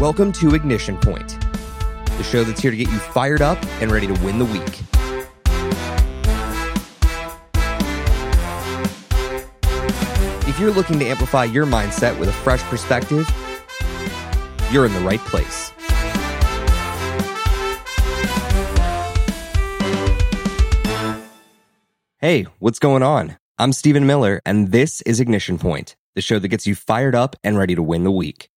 Welcome to Ignition Point, the show that's here to get you fired up and ready to win the week. If you're looking to amplify your mindset with a fresh perspective, you're in the right place. Hey, what's going on? I'm Stephen Miller, and this is Ignition Point, the show that gets you fired up and ready to win the week.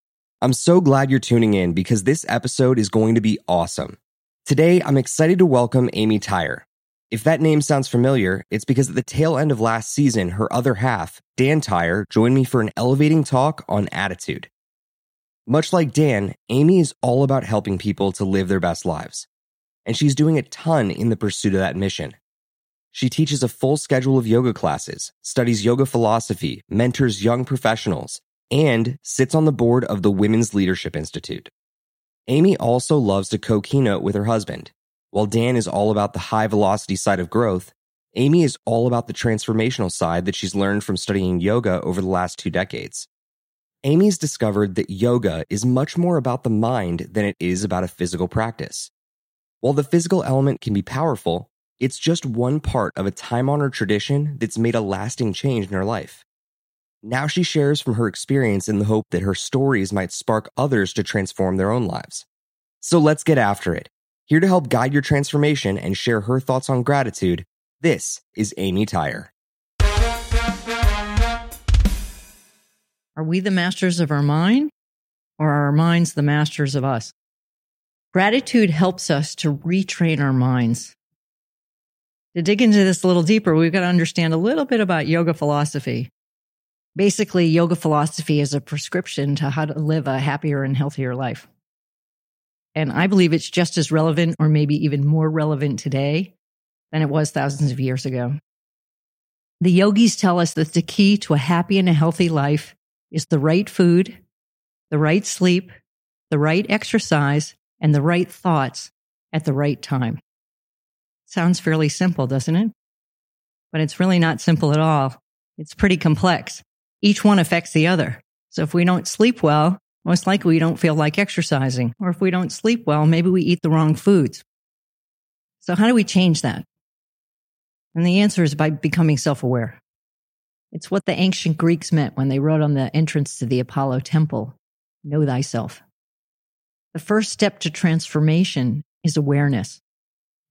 I'm so glad you're tuning in because this episode is going to be awesome. Today, I'm excited to welcome Amy Tyre. If that name sounds familiar, it's because at the tail end of last season, her other half, Dan Tyre, joined me for an elevating talk on attitude. Much like Dan, Amy is all about helping people to live their best lives. And she's doing a ton in the pursuit of that mission. She teaches a full schedule of yoga classes, studies yoga philosophy, mentors young professionals, and sits on the board of the Women's Leadership Institute. Amy also loves to co keynote with her husband. While Dan is all about the high velocity side of growth, Amy is all about the transformational side that she's learned from studying yoga over the last two decades. Amy's discovered that yoga is much more about the mind than it is about a physical practice. While the physical element can be powerful, it's just one part of a time honored tradition that's made a lasting change in her life. Now she shares from her experience in the hope that her stories might spark others to transform their own lives. So let's get after it. Here to help guide your transformation and share her thoughts on gratitude, this is Amy Tyre. Are we the masters of our mind or are our minds the masters of us? Gratitude helps us to retrain our minds. To dig into this a little deeper, we've got to understand a little bit about yoga philosophy. Basically, yoga philosophy is a prescription to how to live a happier and healthier life. And I believe it's just as relevant or maybe even more relevant today than it was thousands of years ago. The yogis tell us that the key to a happy and a healthy life is the right food, the right sleep, the right exercise, and the right thoughts at the right time. Sounds fairly simple, doesn't it? But it's really not simple at all. It's pretty complex each one affects the other. So if we don't sleep well, most likely we don't feel like exercising. Or if we don't sleep well, maybe we eat the wrong foods. So how do we change that? And the answer is by becoming self aware. It's what the ancient Greeks meant when they wrote on the entrance to the Apollo temple Know thyself. The first step to transformation is awareness.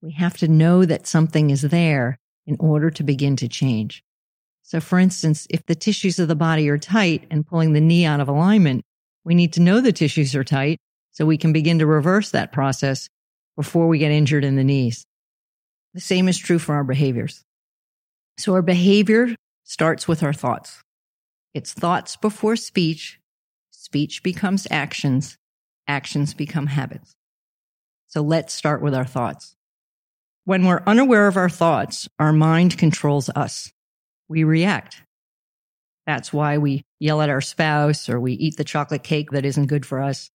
We have to know that something is there in order to begin to change. So, for instance, if the tissues of the body are tight and pulling the knee out of alignment, we need to know the tissues are tight so we can begin to reverse that process before we get injured in the knees. The same is true for our behaviors. So, our behavior starts with our thoughts. It's thoughts before speech. Speech becomes actions. Actions become habits. So, let's start with our thoughts. When we're unaware of our thoughts, our mind controls us we react. That's why we yell at our spouse or we eat the chocolate cake that isn't good for us.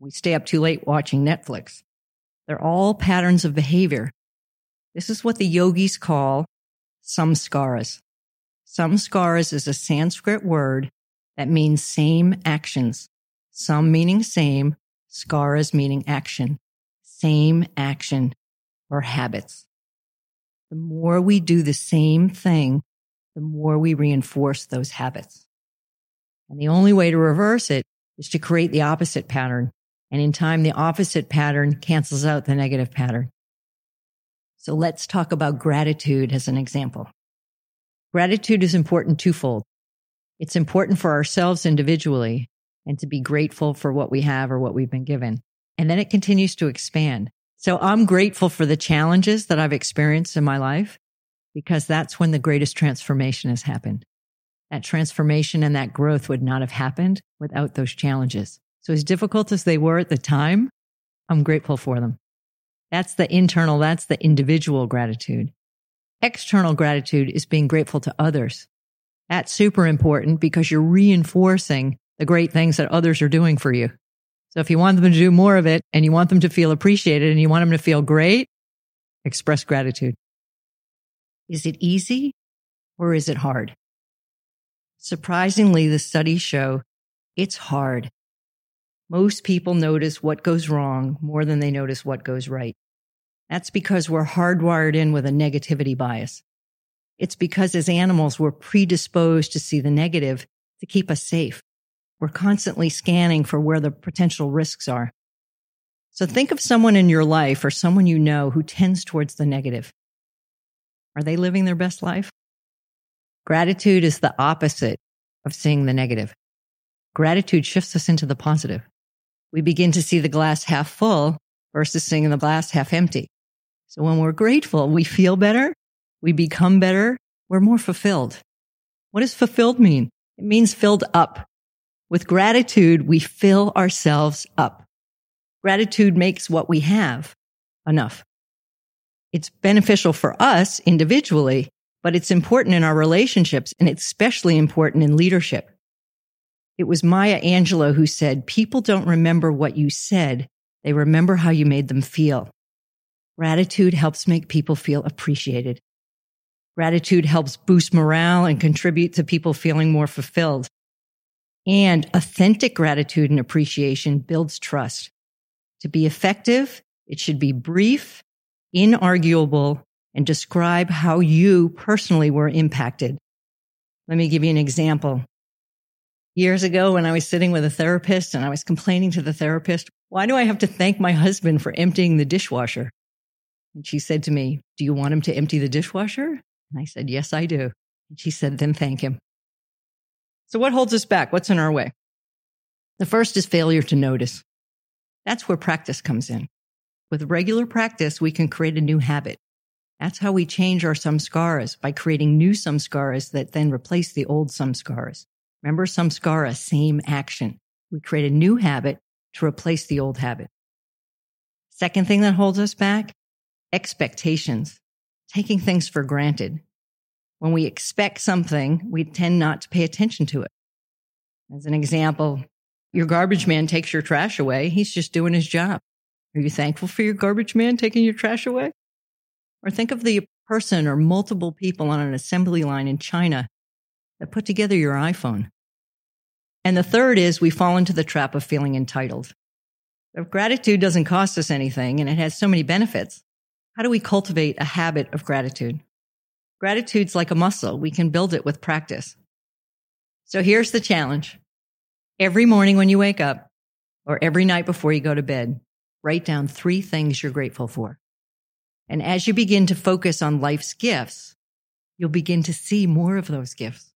We stay up too late watching Netflix. They're all patterns of behavior. This is what the yogis call samskaras. Samskaras is a Sanskrit word that means same actions. Some meaning same, skaras meaning action. Same action or habits. The more we do the same thing, the more we reinforce those habits. And the only way to reverse it is to create the opposite pattern. And in time, the opposite pattern cancels out the negative pattern. So let's talk about gratitude as an example. Gratitude is important twofold. It's important for ourselves individually and to be grateful for what we have or what we've been given. And then it continues to expand. So I'm grateful for the challenges that I've experienced in my life because that's when the greatest transformation has happened. That transformation and that growth would not have happened without those challenges. So as difficult as they were at the time, I'm grateful for them. That's the internal, that's the individual gratitude. External gratitude is being grateful to others. That's super important because you're reinforcing the great things that others are doing for you. So if you want them to do more of it and you want them to feel appreciated and you want them to feel great, express gratitude. Is it easy or is it hard? Surprisingly, the studies show it's hard. Most people notice what goes wrong more than they notice what goes right. That's because we're hardwired in with a negativity bias. It's because as animals, we're predisposed to see the negative to keep us safe. We're constantly scanning for where the potential risks are. So think of someone in your life or someone you know who tends towards the negative. Are they living their best life? Gratitude is the opposite of seeing the negative. Gratitude shifts us into the positive. We begin to see the glass half full versus seeing the glass half empty. So when we're grateful, we feel better, we become better, we're more fulfilled. What does fulfilled mean? It means filled up. With gratitude, we fill ourselves up. Gratitude makes what we have enough. It's beneficial for us individually, but it's important in our relationships and it's especially important in leadership. It was Maya Angelou who said, people don't remember what you said. They remember how you made them feel. Gratitude helps make people feel appreciated. Gratitude helps boost morale and contribute to people feeling more fulfilled. And authentic gratitude and appreciation builds trust. To be effective, it should be brief, inarguable, and describe how you personally were impacted. Let me give you an example. Years ago, when I was sitting with a therapist and I was complaining to the therapist, why do I have to thank my husband for emptying the dishwasher? And she said to me, Do you want him to empty the dishwasher? And I said, Yes, I do. And she said, Then thank him. So, what holds us back? What's in our way? The first is failure to notice. That's where practice comes in. With regular practice, we can create a new habit. That's how we change our samskaras by creating new samskaras that then replace the old samskaras. Remember samskara, same action. We create a new habit to replace the old habit. Second thing that holds us back, expectations, taking things for granted. When we expect something, we tend not to pay attention to it. As an example, your garbage man takes your trash away. He's just doing his job. Are you thankful for your garbage man taking your trash away? Or think of the person or multiple people on an assembly line in China that put together your iPhone. And the third is we fall into the trap of feeling entitled. If gratitude doesn't cost us anything and it has so many benefits, how do we cultivate a habit of gratitude? Gratitude's like a muscle. We can build it with practice. So here's the challenge. Every morning when you wake up or every night before you go to bed, write down three things you're grateful for. And as you begin to focus on life's gifts, you'll begin to see more of those gifts.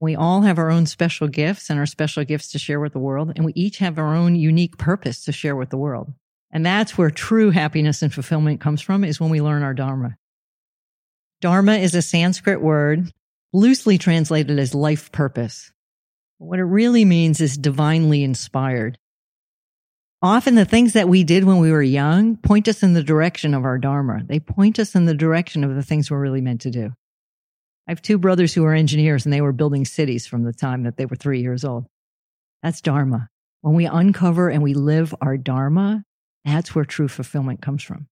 We all have our own special gifts and our special gifts to share with the world, and we each have our own unique purpose to share with the world. And that's where true happiness and fulfillment comes from is when we learn our Dharma. Dharma is a Sanskrit word loosely translated as life purpose. What it really means is divinely inspired. Often the things that we did when we were young point us in the direction of our Dharma. They point us in the direction of the things we're really meant to do. I have two brothers who are engineers and they were building cities from the time that they were three years old. That's Dharma. When we uncover and we live our Dharma, that's where true fulfillment comes from.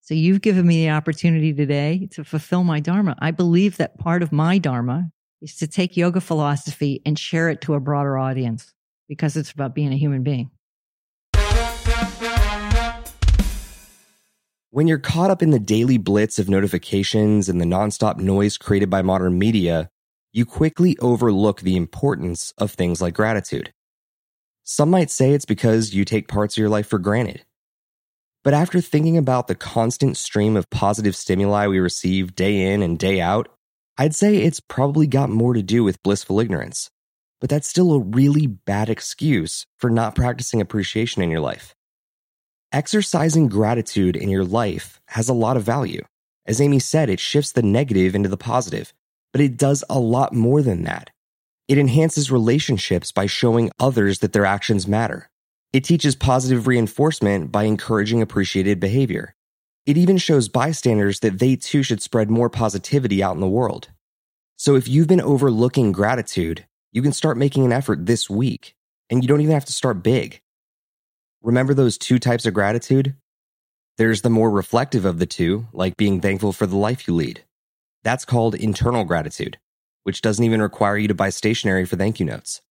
So you've given me the opportunity today to fulfill my Dharma. I believe that part of my Dharma is to take yoga philosophy and share it to a broader audience because it's about being a human being. When you're caught up in the daily blitz of notifications and the nonstop noise created by modern media, you quickly overlook the importance of things like gratitude. Some might say it's because you take parts of your life for granted. But after thinking about the constant stream of positive stimuli we receive day in and day out, I'd say it's probably got more to do with blissful ignorance. But that's still a really bad excuse for not practicing appreciation in your life. Exercising gratitude in your life has a lot of value. As Amy said, it shifts the negative into the positive, but it does a lot more than that. It enhances relationships by showing others that their actions matter. It teaches positive reinforcement by encouraging appreciated behavior. It even shows bystanders that they too should spread more positivity out in the world. So if you've been overlooking gratitude, you can start making an effort this week, and you don't even have to start big. Remember those two types of gratitude? There's the more reflective of the two, like being thankful for the life you lead. That's called internal gratitude, which doesn't even require you to buy stationery for thank you notes.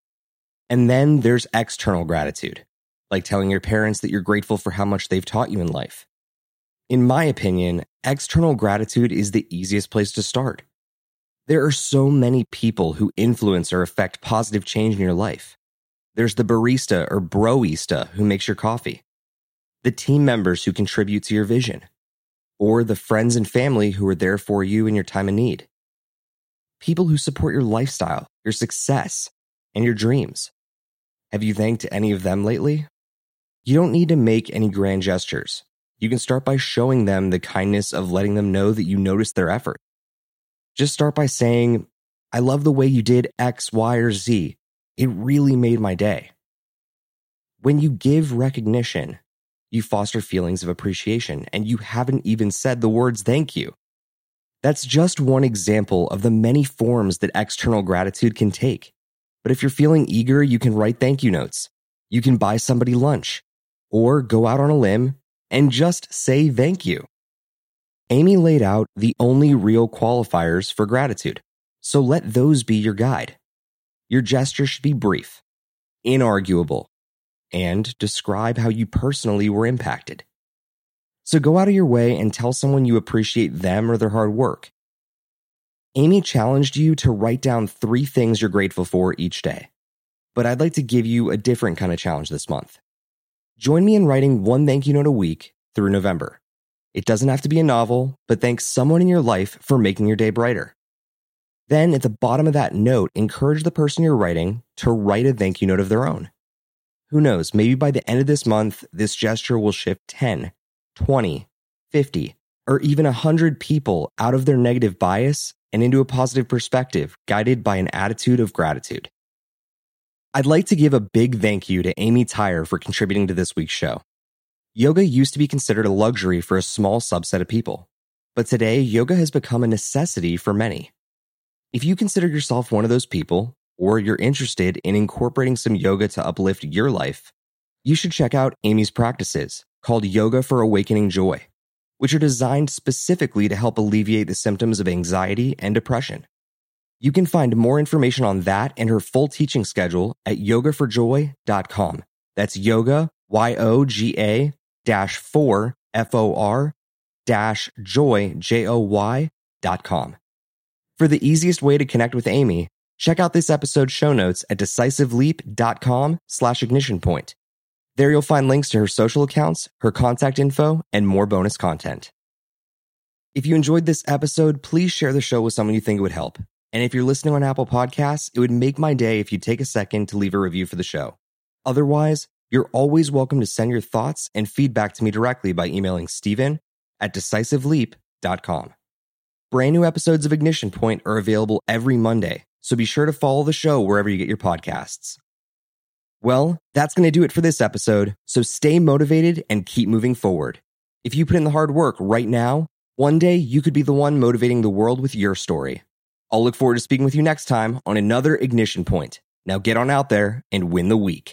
And then there's external gratitude, like telling your parents that you're grateful for how much they've taught you in life. In my opinion, external gratitude is the easiest place to start. There are so many people who influence or affect positive change in your life. There's the barista or broista who makes your coffee, the team members who contribute to your vision, or the friends and family who are there for you in your time of need. People who support your lifestyle, your success, and your dreams. Have you thanked any of them lately? You don't need to make any grand gestures. You can start by showing them the kindness of letting them know that you noticed their effort. Just start by saying, I love the way you did X, Y, or Z. It really made my day. When you give recognition, you foster feelings of appreciation, and you haven't even said the words thank you. That's just one example of the many forms that external gratitude can take. But if you're feeling eager, you can write thank you notes. You can buy somebody lunch or go out on a limb and just say thank you. Amy laid out the only real qualifiers for gratitude, so let those be your guide. Your gesture should be brief, inarguable, and describe how you personally were impacted. So go out of your way and tell someone you appreciate them or their hard work. Amy challenged you to write down three things you're grateful for each day. But I'd like to give you a different kind of challenge this month. Join me in writing one thank you note a week through November. It doesn't have to be a novel, but thank someone in your life for making your day brighter. Then at the bottom of that note, encourage the person you're writing to write a thank you note of their own. Who knows, maybe by the end of this month, this gesture will shift 10, 20, 50, or even 100 people out of their negative bias and into a positive perspective, guided by an attitude of gratitude. I'd like to give a big thank you to Amy Tyre for contributing to this week's show. Yoga used to be considered a luxury for a small subset of people, but today yoga has become a necessity for many. If you consider yourself one of those people, or you're interested in incorporating some yoga to uplift your life, you should check out Amy's practices called Yoga for Awakening Joy, which are designed specifically to help alleviate the symptoms of anxiety and depression. You can find more information on that and her full teaching schedule at yogaforjoy.com. That's yoga, Y O G A dash four F O R dash joy, J O Y dot com. For the easiest way to connect with Amy, check out this episode's show notes at decisiveleap.com slash ignition point. There you'll find links to her social accounts, her contact info, and more bonus content. If you enjoyed this episode, please share the show with someone you think it would help. And if you're listening on Apple Podcasts, it would make my day if you take a second to leave a review for the show. Otherwise, you're always welcome to send your thoughts and feedback to me directly by emailing Stephen at decisiveleap.com. Brand new episodes of Ignition Point are available every Monday, so be sure to follow the show wherever you get your podcasts. Well, that's going to do it for this episode, so stay motivated and keep moving forward. If you put in the hard work right now, one day you could be the one motivating the world with your story. I'll look forward to speaking with you next time on another Ignition Point. Now get on out there and win the week.